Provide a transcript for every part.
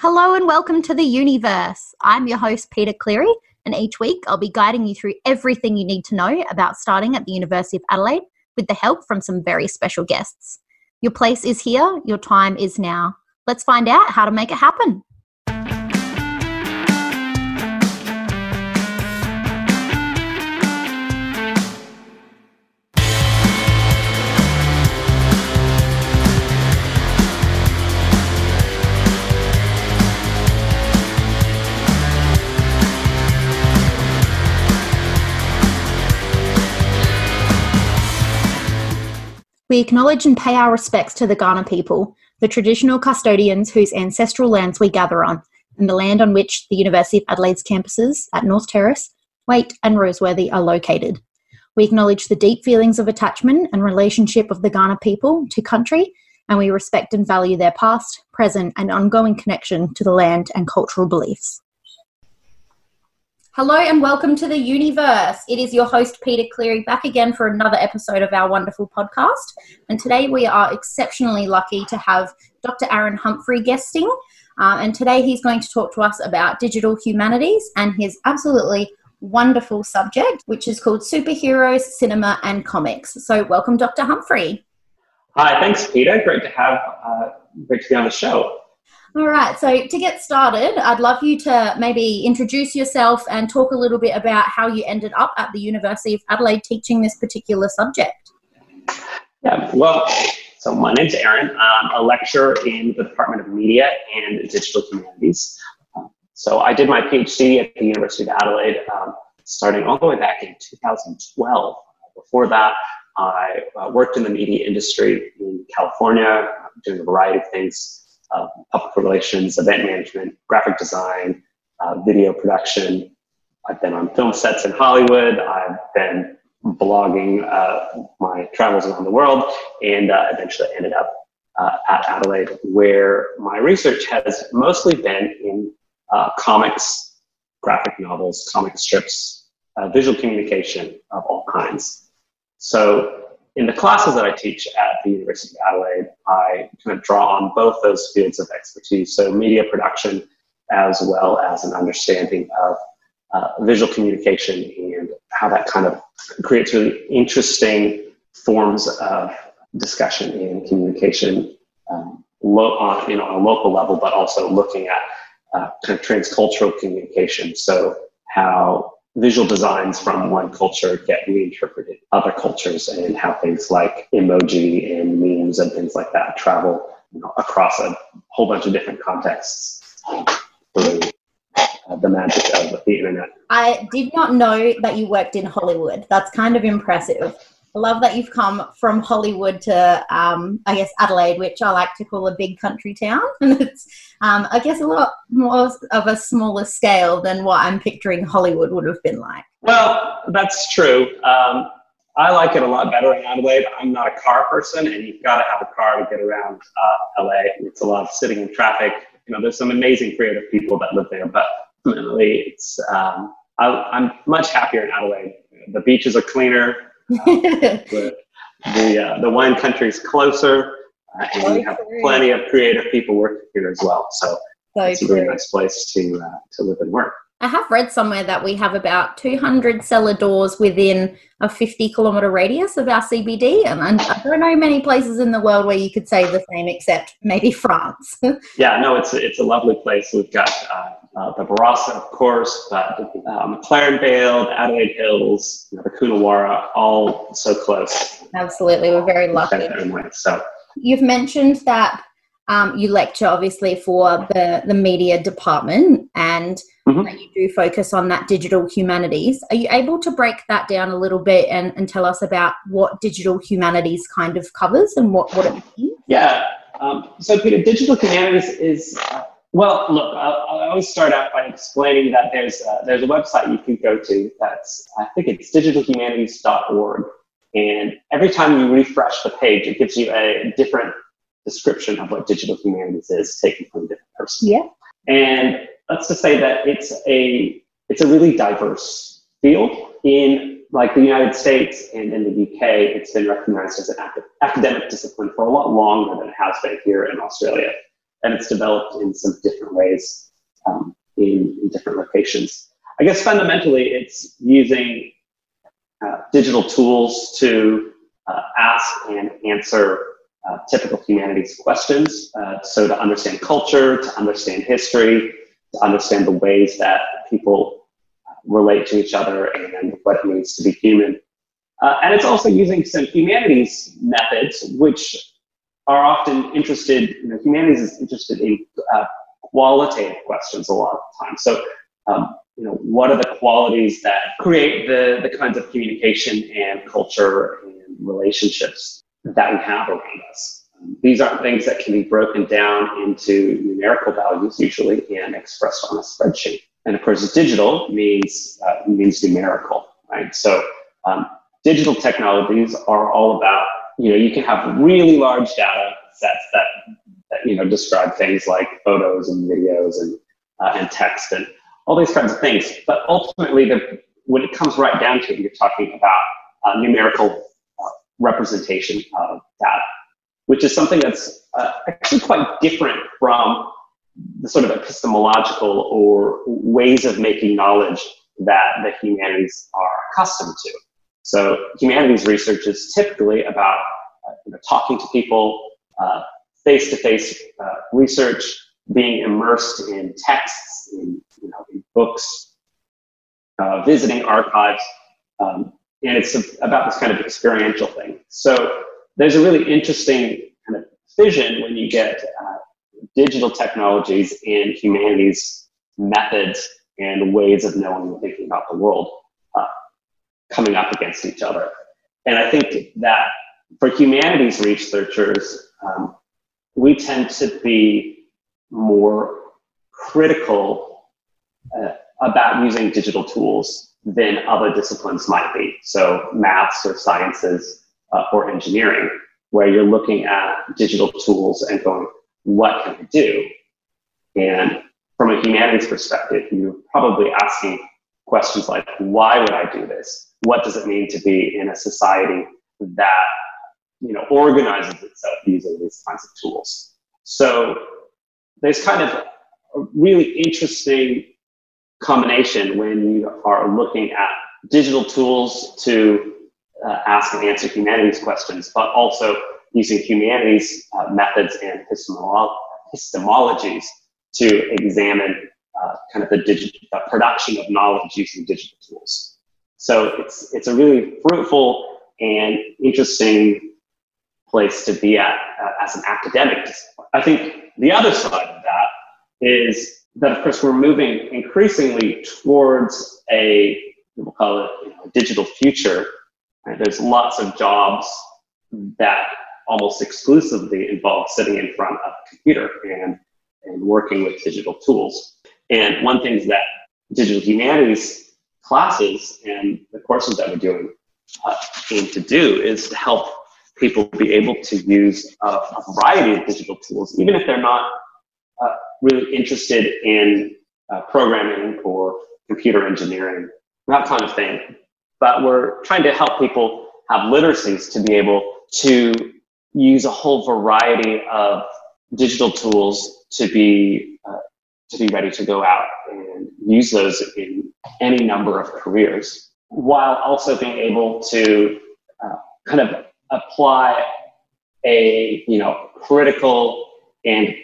Hello and welcome to the Universe. I'm your host, Peter Cleary, and each week I'll be guiding you through everything you need to know about starting at the University of Adelaide with the help from some very special guests. Your place is here, your time is now. Let's find out how to make it happen. We acknowledge and pay our respects to the Kaurna people, the traditional custodians whose ancestral lands we gather on, and the land on which the University of Adelaide's campuses at North Terrace, Waite, and Roseworthy are located. We acknowledge the deep feelings of attachment and relationship of the Kaurna people to country, and we respect and value their past, present, and ongoing connection to the land and cultural beliefs. Hello and welcome to the Universe. It is your host, Peter Cleary, back again for another episode of our wonderful podcast. And today we are exceptionally lucky to have Dr. Aaron Humphrey guesting. Uh, and today he's going to talk to us about digital humanities and his absolutely wonderful subject, which is called superheroes, cinema, and comics. So, welcome, Dr. Humphrey. Hi, thanks, Peter. Great to have, uh, great to be on the show. All right. So to get started, I'd love you to maybe introduce yourself and talk a little bit about how you ended up at the University of Adelaide teaching this particular subject. Yeah. Well, so my name's Aaron. I'm a lecturer in the Department of Media and Digital Humanities. So I did my PhD at the University of Adelaide, um, starting all the way back in 2012. Before that, I uh, worked in the media industry in California, doing a variety of things uh, public relations, event management, graphic design, uh, video production. I've been on film sets in Hollywood. I've been blogging uh, my travels around the world and uh, eventually ended up uh, at Adelaide, where my research has mostly been in uh, comics, graphic novels, comic strips, visual communication of all kinds. So in the classes that I teach at the University of Adelaide, I kind of draw on both those fields of expertise, so media production as well as an understanding of uh, visual communication and how that kind of creates really interesting forms of discussion and communication um, lo- on, you know, on a local level, but also looking at uh, kind of transcultural communication. So how visual designs from one culture get reinterpreted other cultures and how things like emoji and memes and things like that travel you know, across a whole bunch of different contexts through uh, the magic of the internet. I did not know that you worked in Hollywood. That's kind of impressive. Love that you've come from Hollywood to, um, I guess, Adelaide, which I like to call a big country town. And it's, um, I guess, a lot more of a smaller scale than what I'm picturing Hollywood would have been like. Well, that's true. Um, I like it a lot better in Adelaide. I'm not a car person, and you've got to have a car to get around uh, LA. It's a lot of sitting in traffic. You know, there's some amazing creative people that live there, but ultimately, it's um, I, am much happier in Adelaide. The beaches are cleaner. The the, uh, the wine country is closer, uh, and we have plenty of creative people working here as well. So, so it's true. a really nice place to uh, to live and work. I have read somewhere that we have about 200 cellar doors within a 50 kilometre radius of our CBD. And I don't know many places in the world where you could say the same, except maybe France. yeah, no, it's, it's a lovely place. We've got uh, uh, the Barossa, of course, but uh, McLaren Vale, the Adelaide Hills, you know, the Coonawarra, all so close. Absolutely, we're very lucky. So you've mentioned that um, you lecture obviously for the the media department, and mm-hmm. you do focus on that digital humanities. Are you able to break that down a little bit and, and tell us about what digital humanities kind of covers and what what it means? Yeah. Um, so, Peter, digital humanities is uh, well. Look, I'll, I'll, always start out by explaining that there's a, there's a website you can go to. That's I think it's digitalhumanities.org, and every time you refresh the page, it gives you a different description of what digital humanities is taken from a different person. Yeah. And let's just say that it's a it's a really diverse field in like the United States and in the UK, it's been recognized as an academic discipline for a lot longer than it has been here in Australia. And it's developed in some different ways um, in, in, different locations. I guess fundamentally, it's using uh, digital tools to uh, ask and answer uh, typical humanities questions. Uh, so to understand culture, to understand history, to understand the ways that people relate to each other and what it means to be human. Uh, and it's also using some humanities methods, which are often interested, you know, humanities is interested in uh, qualitative questions a lot of the time. So, um, you know, what are the qualities that create the, the kinds of communication and culture and relationships that we have around us? Um, these aren't things that can be broken down into numerical values usually and expressed on a spreadsheet. And of course, digital means uh, means numerical, right? So um, digital technologies are all about you know you can have really large data sets that, that you know describe things like photos and videos and uh, and text and all these kinds of things. But ultimately, the, when it comes right down to it, you're talking about uh, numerical uh, representation of data, which is something that's uh, actually quite different from the sort of epistemological or ways of making knowledge that the humanities are accustomed to. So humanities research is typically about uh, you know, talking to people, uh, face-to-face uh, research, being immersed in texts, in, you know, in books, uh, visiting archives, um, and it's about this kind of experiential thing. So there's a really interesting kind of fission when you get digital technologies and humanities methods and ways of knowing and thinking about the world coming up against each other. And I think that for humanities researchers, um, we tend to be more critical uh, about using digital tools than other disciplines might be. So maths or sciences uh, or engineering, where you're looking at digital tools and going, what can I do? And from a humanities perspective, you're probably asking questions like, why would I do this? What does it mean to be in a society that you know organizes itself using these kinds of tools? So there's kind of a really interesting combination when you are looking at digital tools to uh, ask and answer humanities questions, but also using humanities uh, methods and epistemolo- epistemologies to examine uh, kind of the, digital, the production of knowledge using digital tools. So it's, it's a really fruitful and interesting place to be at uh, as an academic discipline. I think the other side of that is that, of course, we're moving increasingly towards a, we'll call it you know, digital future. Right? There's lots of jobs that almost exclusively involve sitting in front of a computer and, and working with digital tools. And one thing is that digital humanities classes and the courses that we're doing uh, aim to do is to help people be able to use a, a variety of digital tools, even if they're not uh, really interested in uh, programming or computer engineering, that kind of thing. But we're trying to help people have literacies to be able to use a whole variety of digital tools to be uh, to be ready to go out and use those in any number of careers, while also being able to uh, kind of apply a you know critical and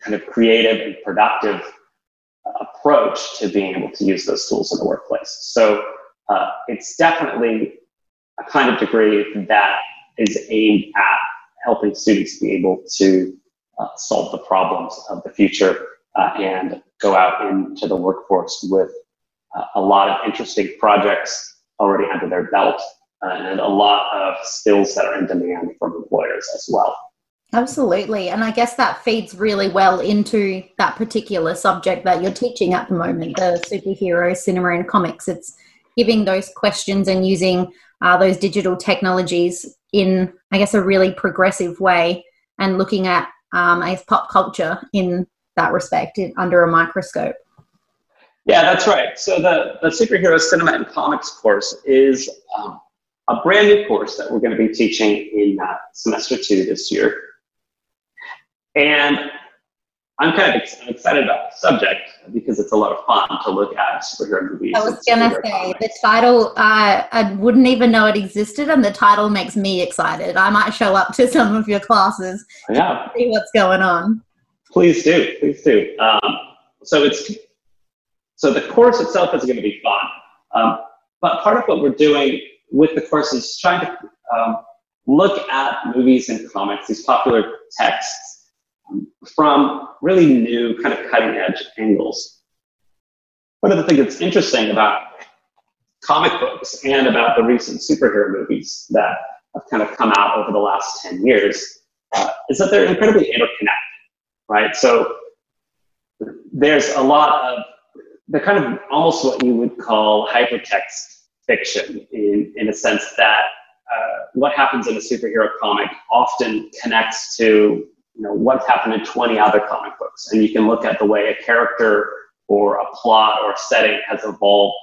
kind of creative and productive approach to being able to use those tools in the workplace. So uh, it's definitely a kind of degree that is aimed at helping students be able to uh, solve the problems of the future uh, and go out into the workforce with uh, a lot of interesting projects already under their belt uh, and a lot of skills that are in demand from employers as well. Absolutely. And I guess that feeds really well into that particular subject that you're teaching at the moment the superhero cinema and comics. It's giving those questions and using uh, those digital technologies in, I guess, a really progressive way and looking at, um, I guess, pop culture in that respect in, under a microscope. Yeah, that's right. So the, the superhero cinema and comics course is um, a brand new course that we're going to be teaching in uh, semester two this year. And I'm kind of I'm excited about the subject because it's a lot of fun to look at superhero movies. I was gonna say comics. the title. Uh, I wouldn't even know it existed, and the title makes me excited. I might show up to some of your classes. Yeah. see what's going on. Please do. Please do. Um, so it's so the course itself is going to be fun, um, but part of what we're doing with the course is trying to um, look at movies and comics, these popular texts from really new, kind of cutting edge angles. One of the things that's interesting about comic books and about the recent superhero movies that have kind of come out over the last 10 years uh, is that they're incredibly interconnected, right? So there's a lot of, they're kind of almost what you would call hypertext fiction in, in a sense that uh, what happens in a superhero comic often connects to you know what's happened in 20 other comic books. And you can look at the way a character or a plot or a setting has evolved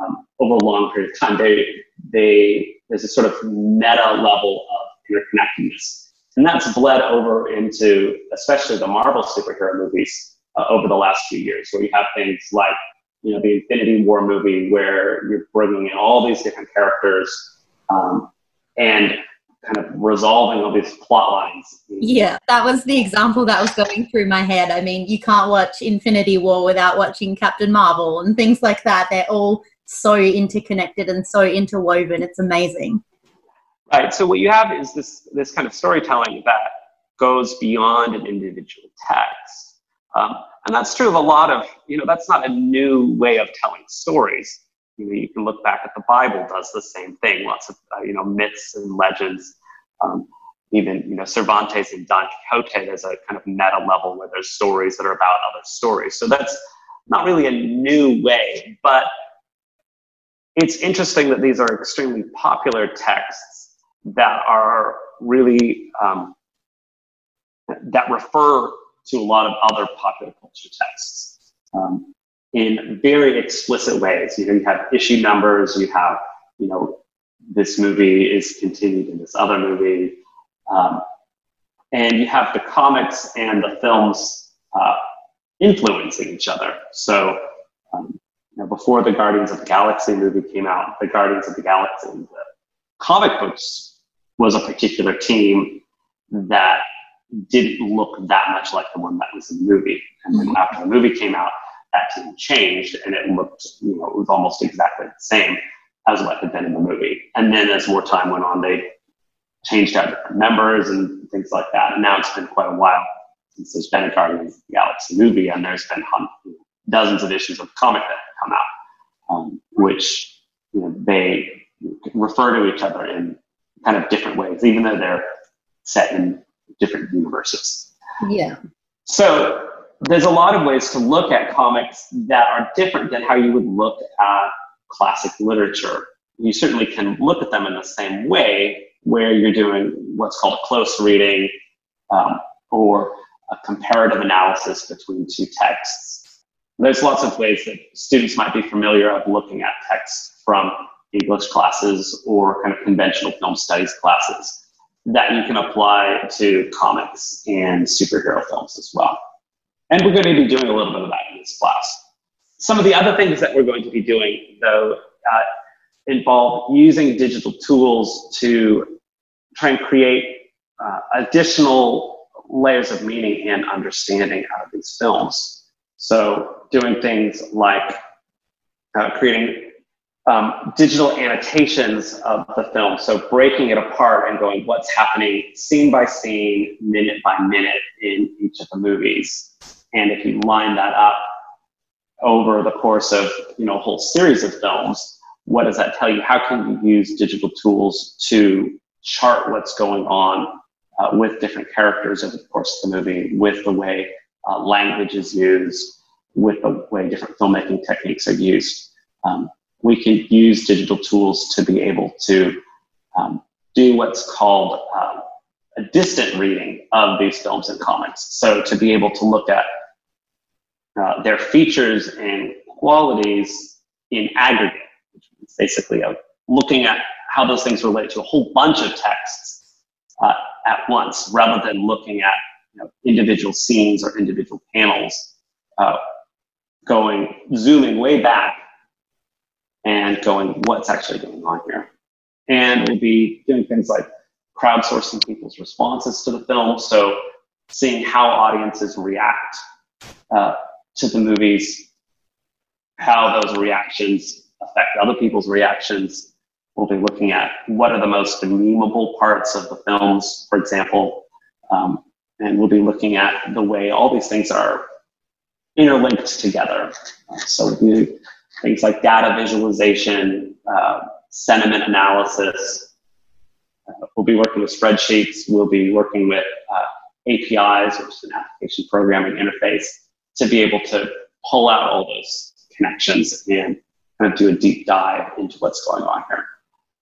um, over a long period of time. They they there's a sort of meta level of interconnectedness and that's bled over into especially the marvel superhero movies uh, over the last few years where you have things like you know the infinity war movie where you're bringing in all these different characters um, and kind of resolving all these plot lines. Yeah, that was the example that was going through my head. I mean, you can't watch Infinity War without watching Captain Marvel and things like that. They're all so interconnected and so interwoven. It's amazing. Right. So what you have is this this kind of storytelling that goes beyond an individual text. Um, and that's true of a lot of, you know, that's not a new way of telling stories you know, you can look back at the Bible does the same thing. Lots of uh, you know myths and legends. Um, even you know Cervantes and Don Quixote, there's a kind of meta level where there's stories that are about other stories. So that's not really a new way, but it's interesting that these are extremely popular texts that are really um, that refer to a lot of other popular culture texts. Um, in very explicit ways. You know, you have issue numbers, you have, you know, this movie is continued in this other movie. Um, and you have the comics and the films uh, influencing each other. So, um, you know, before the Guardians of the Galaxy movie came out, the Guardians of the Galaxy, the comic books was a particular team that didn't look that much like the one that was in the movie. And then after the movie came out, that team changed and it looked, you know, it was almost exactly the same as what had been in the movie. And then as more time went on, they changed out different members and things like that. And now it's been quite a while since there's been a Guardians of the Galaxy movie, and there's been dozens of issues of comic that have come out, um, which you know, they refer to each other in kind of different ways, even though they're set in different universes. Yeah. So there's a lot of ways to look at comics that are different than how you would look at classic literature. You certainly can look at them in the same way where you're doing what's called a close reading um, or a comparative analysis between two texts. There's lots of ways that students might be familiar of looking at texts from English classes or kind of conventional film studies classes that you can apply to comics and superhero films as well. And we're going to be doing a little bit of that in this class. Some of the other things that we're going to be doing, though, uh, involve using digital tools to try and create uh, additional layers of meaning and understanding out of these films. So, doing things like uh, creating um, digital annotations of the film. So, breaking it apart and going what's happening scene by scene, minute by minute in each of the movies. And if you line that up over the course of you know a whole series of films, what does that tell you? How can you use digital tools to chart what's going on uh, with different characters over the course of the movie, with the way uh, language is used, with the way different filmmaking techniques are used? Um, we can use digital tools to be able to um, do what's called uh, a distant reading of these films and comics. So to be able to look at uh, their features and qualities in aggregate, which is basically a, looking at how those things relate to a whole bunch of texts uh, at once, rather than looking at you know, individual scenes or individual panels, uh, going zooming way back and going, what's actually going on here? And we'll be doing things like crowdsourcing people's responses to the film. So seeing how audiences react uh, to the movies, how those reactions affect other people's reactions. We'll be looking at what are the most memeable parts of the films, for example. Um, and we'll be looking at the way all these things are interlinked together. So we'll do things like data visualization, uh, sentiment analysis. Uh, we'll be working with spreadsheets. We'll be working with uh, APIs, which is an application programming interface, to be able to pull out all those connections and kind of do a deep dive into what's going on here.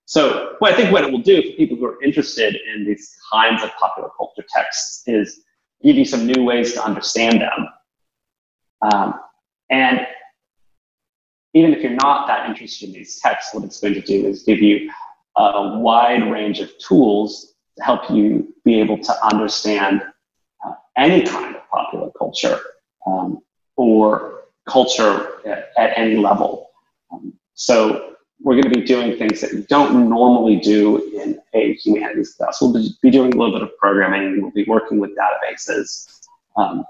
So well, I think what it will do for people who are interested in these kinds of popular culture texts is give you some new ways to understand them. Um, and even if you're not that interested in these texts, what it's going to do is give you a wide range of tools to help you be able to understand uh, any kind of popular culture um, or culture at, at any level. Um, so we're going to be doing things that you don't normally do in a humanities class. We'll be doing a little bit of programming. We'll be working with databases. Um,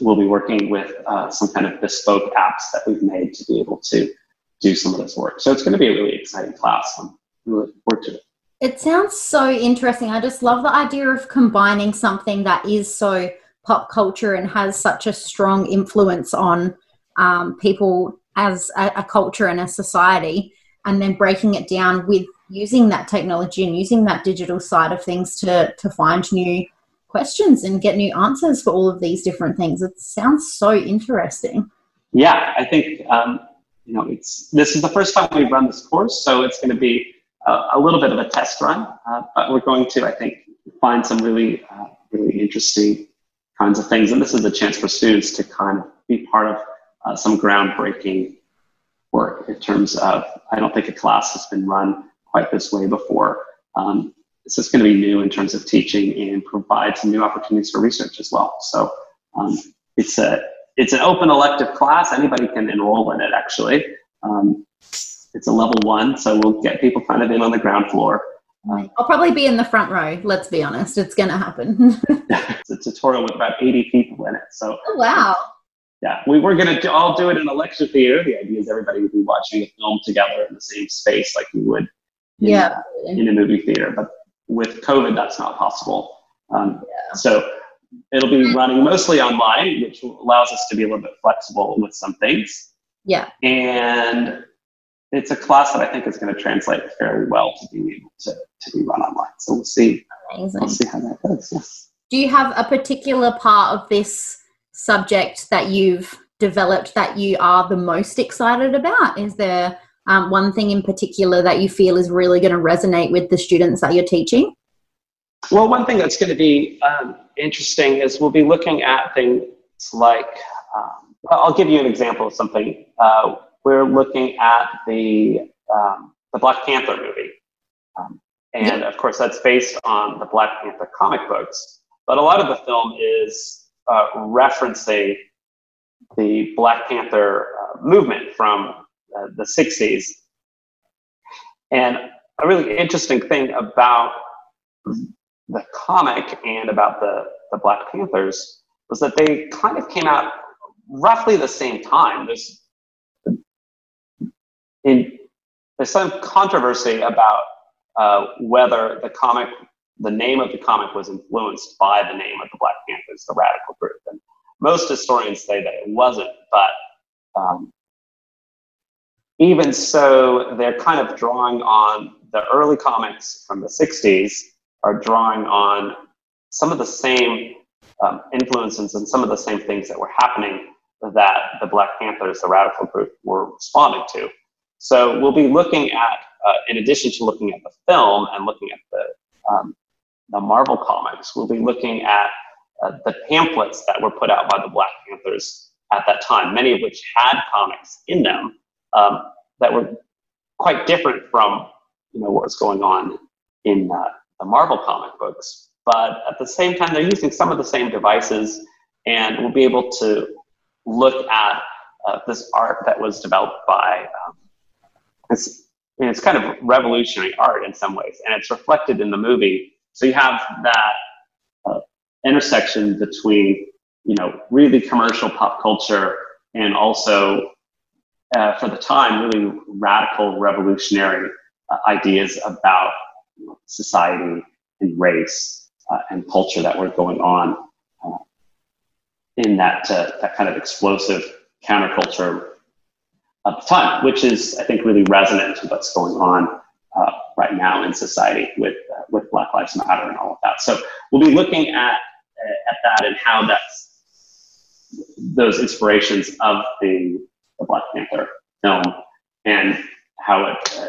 we'll be working with uh, some kind of bespoke apps that we've made to be able to do some of this work. So it's going to be a really exciting class. I'm looking forward to it. It sounds so interesting. I just love the idea of combining something that is so pop culture and has such a strong influence on um, people as a, a culture and a society, and then breaking it down with using that technology and using that digital side of things to to find new questions and get new answers for all of these different things. It sounds so interesting. Yeah, I think um, you know it's this is the first time we've run this course, so it's going to be a, a little bit of a test run, uh, but we're going to I think find some really uh, really interesting kinds of things, and this is a chance for students to kind of be part of uh, some groundbreaking work in terms of I don't think a class has been run quite this way before. Um, this is going to be new in terms of teaching and provide some new opportunities for research as well. So um, it's a it's an open elective class. Anybody can enroll in it actually. Um, it's a level one, so we'll get people kind of in on the ground floor. Um, I'll probably be in the front row. Let's be honest, it's going to happen. it's a tutorial with about 80 people in it. So oh, wow. Yeah, we were going to all do it in a lecture theater. The idea is everybody would be watching a film together in the same space like you would in, yeah. in a movie theater. But with COVID, that's not possible. Um, yeah. So it'll be running mostly online, which allows us to be a little bit flexible with some things. Yeah. And it's a class that I think is going to translate fairly well to being able to, to be run online. So we'll see. Amazing. We'll see how that goes. Yes. Do you have a particular part of this subject that you've developed that you are the most excited about? Is there um, one thing in particular that you feel is really going to resonate with the students that you're teaching? Well, one thing that's going to be um, interesting is we'll be looking at things like, um, I'll give you an example of something. Uh, we're looking at the, um, the Black Panther movie. Um, and of course, that's based on the Black Panther comic books. But a lot of the film is uh, referencing the Black Panther uh, movement from the 60s. And a really interesting thing about the comic and about the, the Black Panthers was that they kind of came out roughly the same time. There's, in, there's some controversy about uh, whether the comic, the name of the comic was influenced by the name of the Black Panthers, the radical group. And most historians say that it wasn't, but even so, they're kind of drawing on the early comics from the 60s, are drawing on some of the same um, influences and some of the same things that were happening that the Black Panthers, the radical group, were responding to. So we'll be looking at, uh, in addition to looking at the film and looking at the, um, the Marvel comics, we'll be looking at uh, the pamphlets that were put out by the Black Panthers at that time, many of which had comics in them um, that were quite different from you know what was going on in uh, the Marvel comic books. but at the same time, they're using some of the same devices, and we'll be able to look at uh, this art that was developed by um, it's, it's kind of revolutionary art in some ways, and it's reflected in the movie. So you have that uh, intersection between you know really commercial pop culture and also uh, for the time really radical revolutionary uh, ideas about you know, society and race uh, and culture that were going on uh, in that uh, that kind of explosive counterculture of the time, which is I think really resonant to what's going on uh, right now in society with with Black Lives Matter and all of that. So we'll be looking at at that and how that's those inspirations of the, the Black Panther film and how it uh,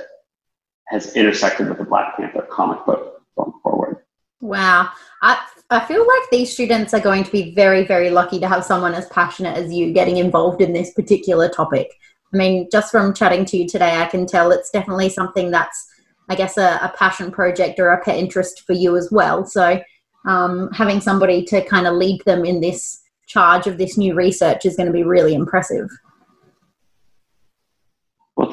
has intersected with the Black Panther comic book going forward. Wow. I, I feel like these students are going to be very, very lucky to have someone as passionate as you getting involved in this particular topic. I mean, just from chatting to you today, I can tell it's definitely something that's, I guess, a, a passion project or a pet interest for you as well. So, um, having somebody to kind of lead them in this charge of this new research is going to be really impressive.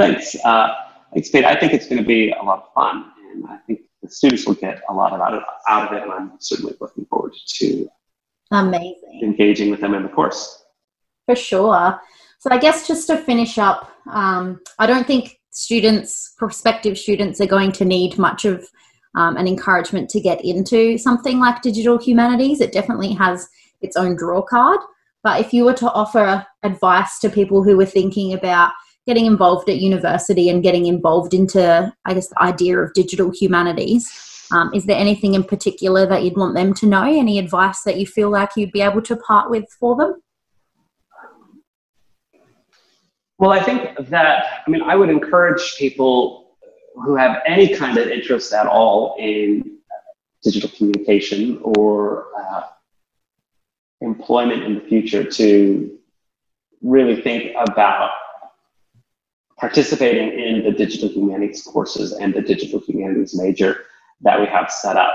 Thanks. Uh, thanks, Pete. I think it's going to be a lot of fun, and I think the students will get a lot of out of, out of it, and I'm certainly looking forward to amazing engaging with them in the course. For sure. So I guess just to finish up, um, I don't think students, prospective students, are going to need much of um, an encouragement to get into something like digital humanities. It definitely has its own draw card. But if you were to offer advice to people who were thinking about getting involved at university and getting involved into, I guess, the idea of digital humanities, um, is there anything in particular that you'd want them to know? Any advice that you feel like you'd be able to part with for them? Well, I think that, I mean, I would encourage people who have any kind of interest at all in digital communication or uh, employment in the future to really think about participating in the digital humanities courses and the digital humanities major that we have set up.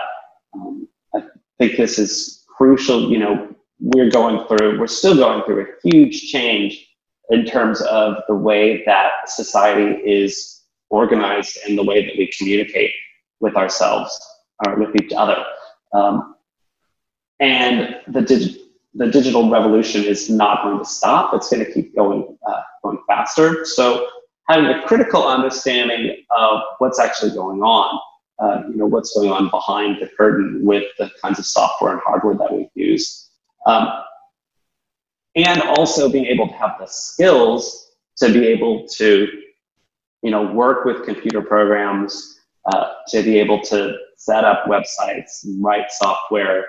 Um, I think this is crucial. You know, we're going through, we're still going through a huge change in terms of the way that society is organized and the way that we communicate with ourselves or with each other. Um, and the digital the digital revolution is not going to stop. It's going to keep going, uh, going faster. So having a critical understanding of what's actually going on, uh, you know, what's going on behind the curtain with the kinds of software and hardware that we use. Um, and also being able to have the skills to be able to, you know, work with computer programs, uh, to be able to set up websites, write software,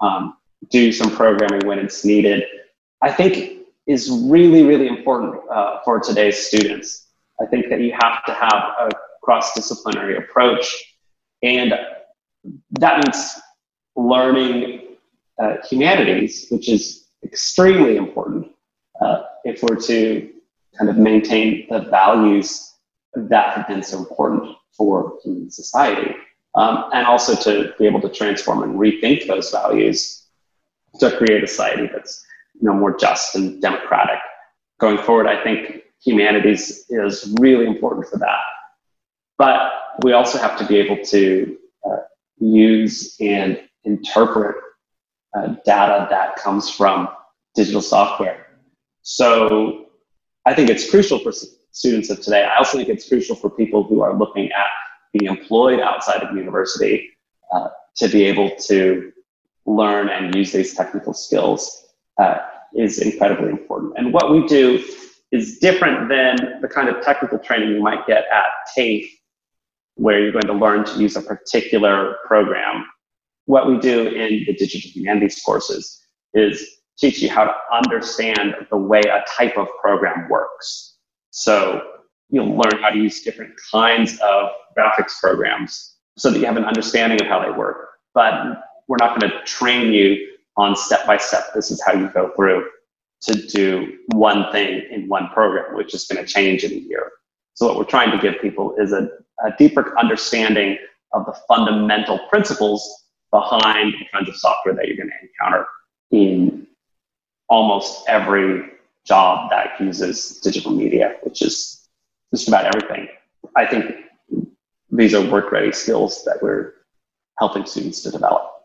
um, do some programming when it's needed, I think is really, really important uh, for today's students. I think that you have to have a cross-disciplinary approach, and that means learning uh, humanities, which is extremely important uh, if we're to kind of maintain the values that have been so important for human society, um, and also to be able to transform and rethink those values to create a society that's you know more just and democratic going forward. I think humanities is really important for that. But we also have to be able to uh, use and interpret uh, data that comes from digital software. So I think it's crucial for students of today. I also think it's crucial for people who are looking at being employed outside of university uh, to be able to learn and use these technical skills uh, is incredibly important. And what we do is different than the kind of technical training you might get at TAFE, where you're going to learn to use a particular program. What we do in the digital humanities courses is teach you how to understand the way a type of program works. So you'll learn how to use different kinds of graphics programs so that you have an understanding of how they work. But we're not going to train you on step by step. This is how you go through to do one thing in one program, which is going to change in a year. So what we're trying to give people is a, a deeper understanding of the fundamental principles behind the kinds of software that you're going to encounter in almost every job that uses digital media, which is just about everything. I think these are work ready skills that we're helping students to develop.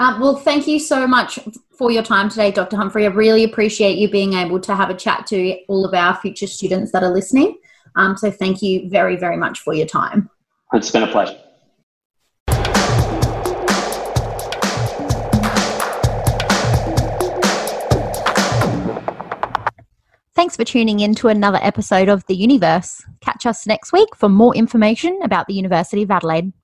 Um, well, thank you so much for your time today, Dr. Humphrey. I really appreciate you being able to have a chat to all of our future students that are listening. Um, so, thank you very, very much for your time. It's been a pleasure. Thanks for tuning in to another episode of The Universe. Catch us next week for more information about the University of Adelaide.